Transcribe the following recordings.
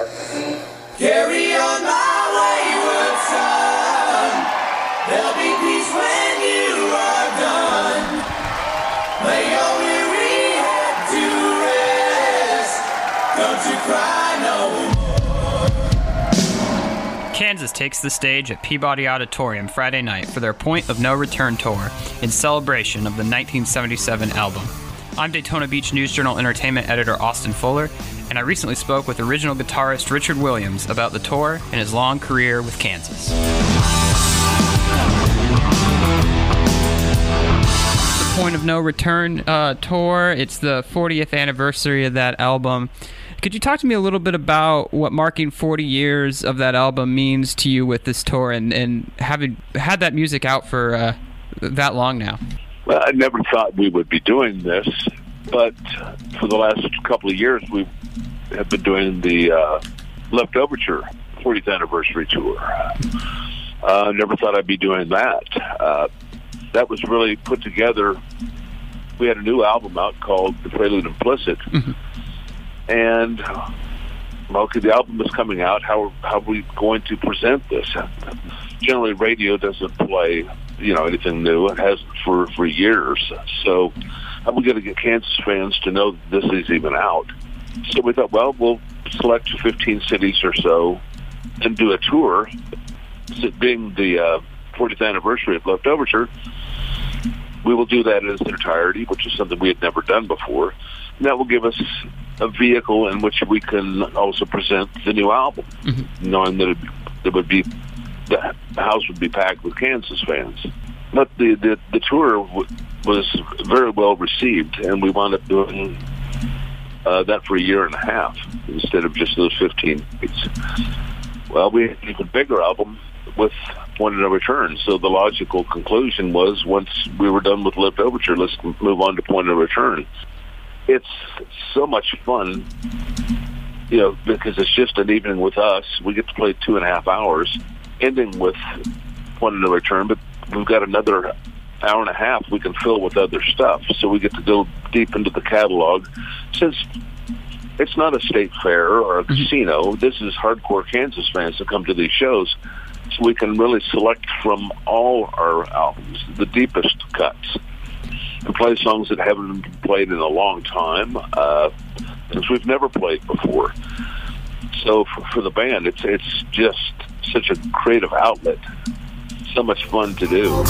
Carry on my wayward son. There'll be peace when you are done. Lay your weary head to rest. Don't you cry no more. Kansas takes the stage at Peabody Auditorium Friday night for their Point of Know Return tour in celebration of the 1977 album. I'm Daytona Beach News Journal Entertainment editor Austin Fuller, and I recently spoke with original guitarist Richard Williams about the tour and his long career with Kansas. The Point of Know Return uh, tour, it's the 40th anniversary of that album. Could you talk to me a little bit about what marking 40 years of that album means to you with this tour and, and having had that music out for uh, that long now? Well, I never thought we would be doing this, but for the last couple of years, we have been doing the uh, Leftoverture 40th anniversary tour. Uh, never thought I'd be doing that. Uh, that was really put together. We had a new album out called The Prelude Implicit. And well, okay, the album is coming out. How how are we going to present this? Generally, radio doesn't play you know anything new. It hasn't for for years. So, how are we going to get Kansas fans to know this is even out? So we thought, well, we'll select 15 cities or so and do a tour. So being the uh, 40th anniversary of Leftoverture, we will do that in its entirety, which is something we had never done before. And that will give us a vehicle in which we can also present the new album, knowing that it, it would be the house would be packed with Kansas fans. But the the, the tour w- was very well received, and we wound up doing uh, that for a year and a half instead of just those 15 weeks. Well, we had an even bigger album with of Know Return. So the logical conclusion was once we were done with Leftoverture, let's move on to Point of Return. It's so much fun, you know, because it's just an evening with us. We get to play two and a half hours, ending with of Know Return, but we've got another hour and a half we can fill with other stuff. So we get to go deep into the catalog. Since it's not a state fair or a casino, this is hardcore Kansas fans that come to these shows. So we can really select from all our albums the deepest cuts and play songs that haven't been played in a long time, uh, things we've never played before. So for, for the band, it's it's just such a creative outlet, so much fun to do.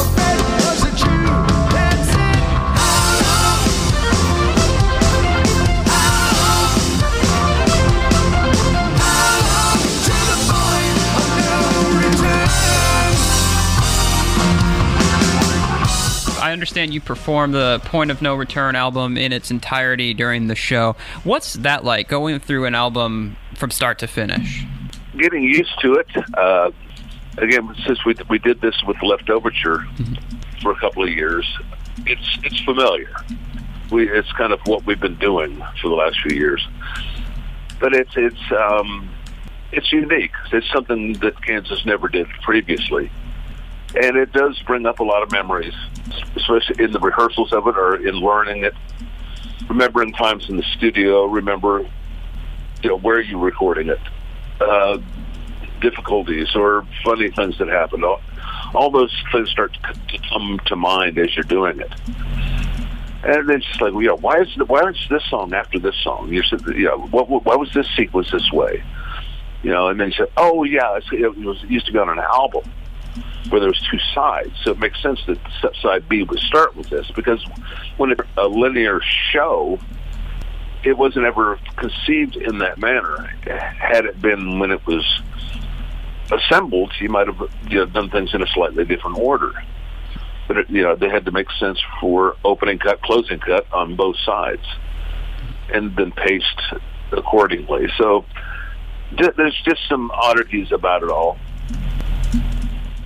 I understand you performed the Point of Know Return album in its entirety during the show. What's that like, going through an album from start to finish? Getting used to it. Uh, again, since we we did this with Leftoverture for a couple of years, it's it's familiar. We it's kind of what we've been doing for the last few years. But it's it's um, it's unique. It's something that Kansas never did previously, and it does bring up a lot of memories, especially in the rehearsals of it or in learning it. Remembering times in the studio, remember you know where you're recording it, uh, difficulties or funny things that happen. All, all those things start to, come to mind as you're doing it. And it's just like, you know, why is why is this song after this song? You said, you know, what, what, why was this sequence this way? You know, and then you said, oh yeah, it was it used to be on an album where there was two sides, so it makes sense that side B would start with this because when it's a linear show, it wasn't ever conceived in that manner. Had it been when it was assembled, you might have you know, done things in a slightly different order. But it, you know, they had to make sense for opening cut, closing cut on both sides, and then paced accordingly. So th- there's just some oddities about it all.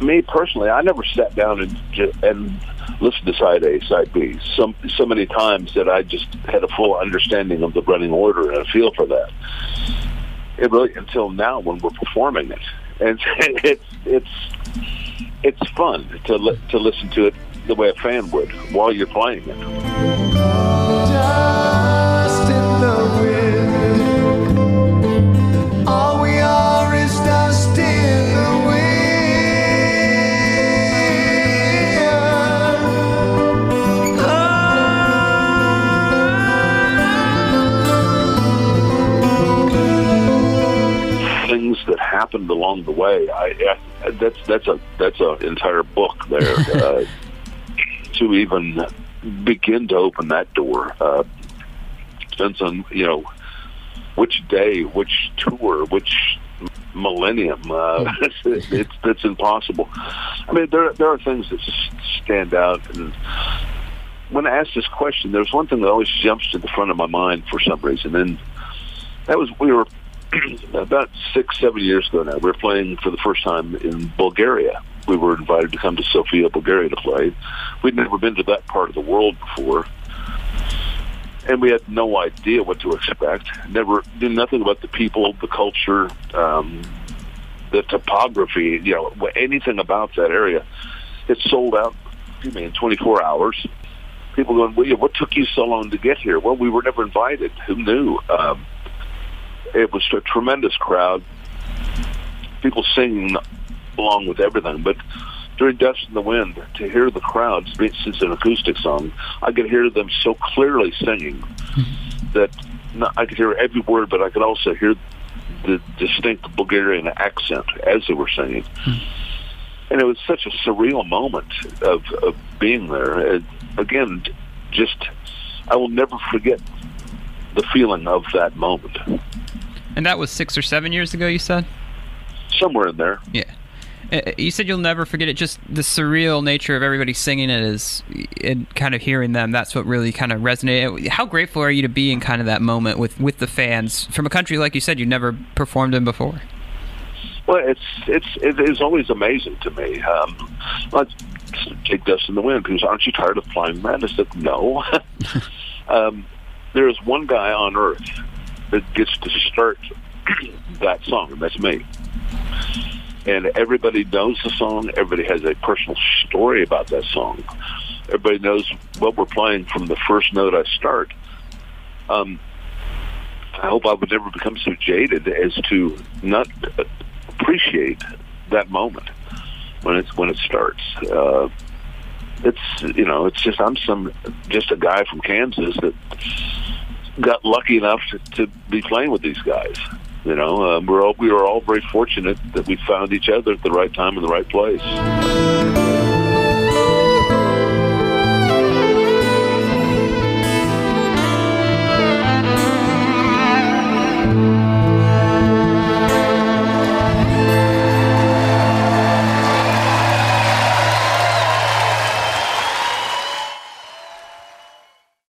Me personally, I never sat down and and listened to side A, side B. So so many times that I just had a full understanding of the running order and a feel for that. It really until now when we're performing it, and it's it's it's fun to li- to listen to it the way a fan would while you're playing it. Happened along the way. I, I that's that's a that's an entire book there uh, to even begin to open that door. Uh, depends on you know which day, which tour, which millennium. Uh, it's, it's it's impossible. I mean, there there are things that stand out. And when I ask this question, there's one thing that always jumps to the front of my mind for some reason, and that was we were about six, seven years ago now. We were playing for the first time in Bulgaria. We were invited to come to Sofia, Bulgaria, to play. We'd never been to that part of the world before and we had no idea what to expect. Never knew nothing about the people, the culture, um, the topography. You know, anything about that area. It sold out. Excuse me, in 24 hours. People going, well, what took you so long to get here? Well, we were never invited. Who knew? Um, it was a tremendous crowd. People singing along with everything, but during Dust in the Wind to hear the crowd, since an acoustic song, I could hear them so clearly singing that I could hear every word, but I could also hear the distinct Bulgarian accent as they were singing. And it was such a surreal moment of, of being there. And again, just I will never forget the feeling of that moment. And that was six or seven years ago, you said? Somewhere in there. Yeah. Uh, you said you'll never forget it. Just the surreal nature of everybody singing it is, and kind of hearing them. That's what really kind of resonated. How grateful are you to be in kind of that moment with with the fans from a country like you said you never performed in before? Well, it's it's it is always amazing to me. Um, let's take Dust in the Wind because aren't you tired of flying man? I said no. um, there is one guy on earth that gets to start that song, and that's me and everybody knows the song. Everybody has a personal story about that song. Everybody knows what we're playing from the first note I start. Um, I hope I would never become so jaded as to not appreciate that moment when it's when it starts. Uh, it's you know it's just I'm some just a guy from Kansas that got lucky enough to, to be playing with these guys. You know, um, we're all, we were all very fortunate that we found each other at the right time in the right place.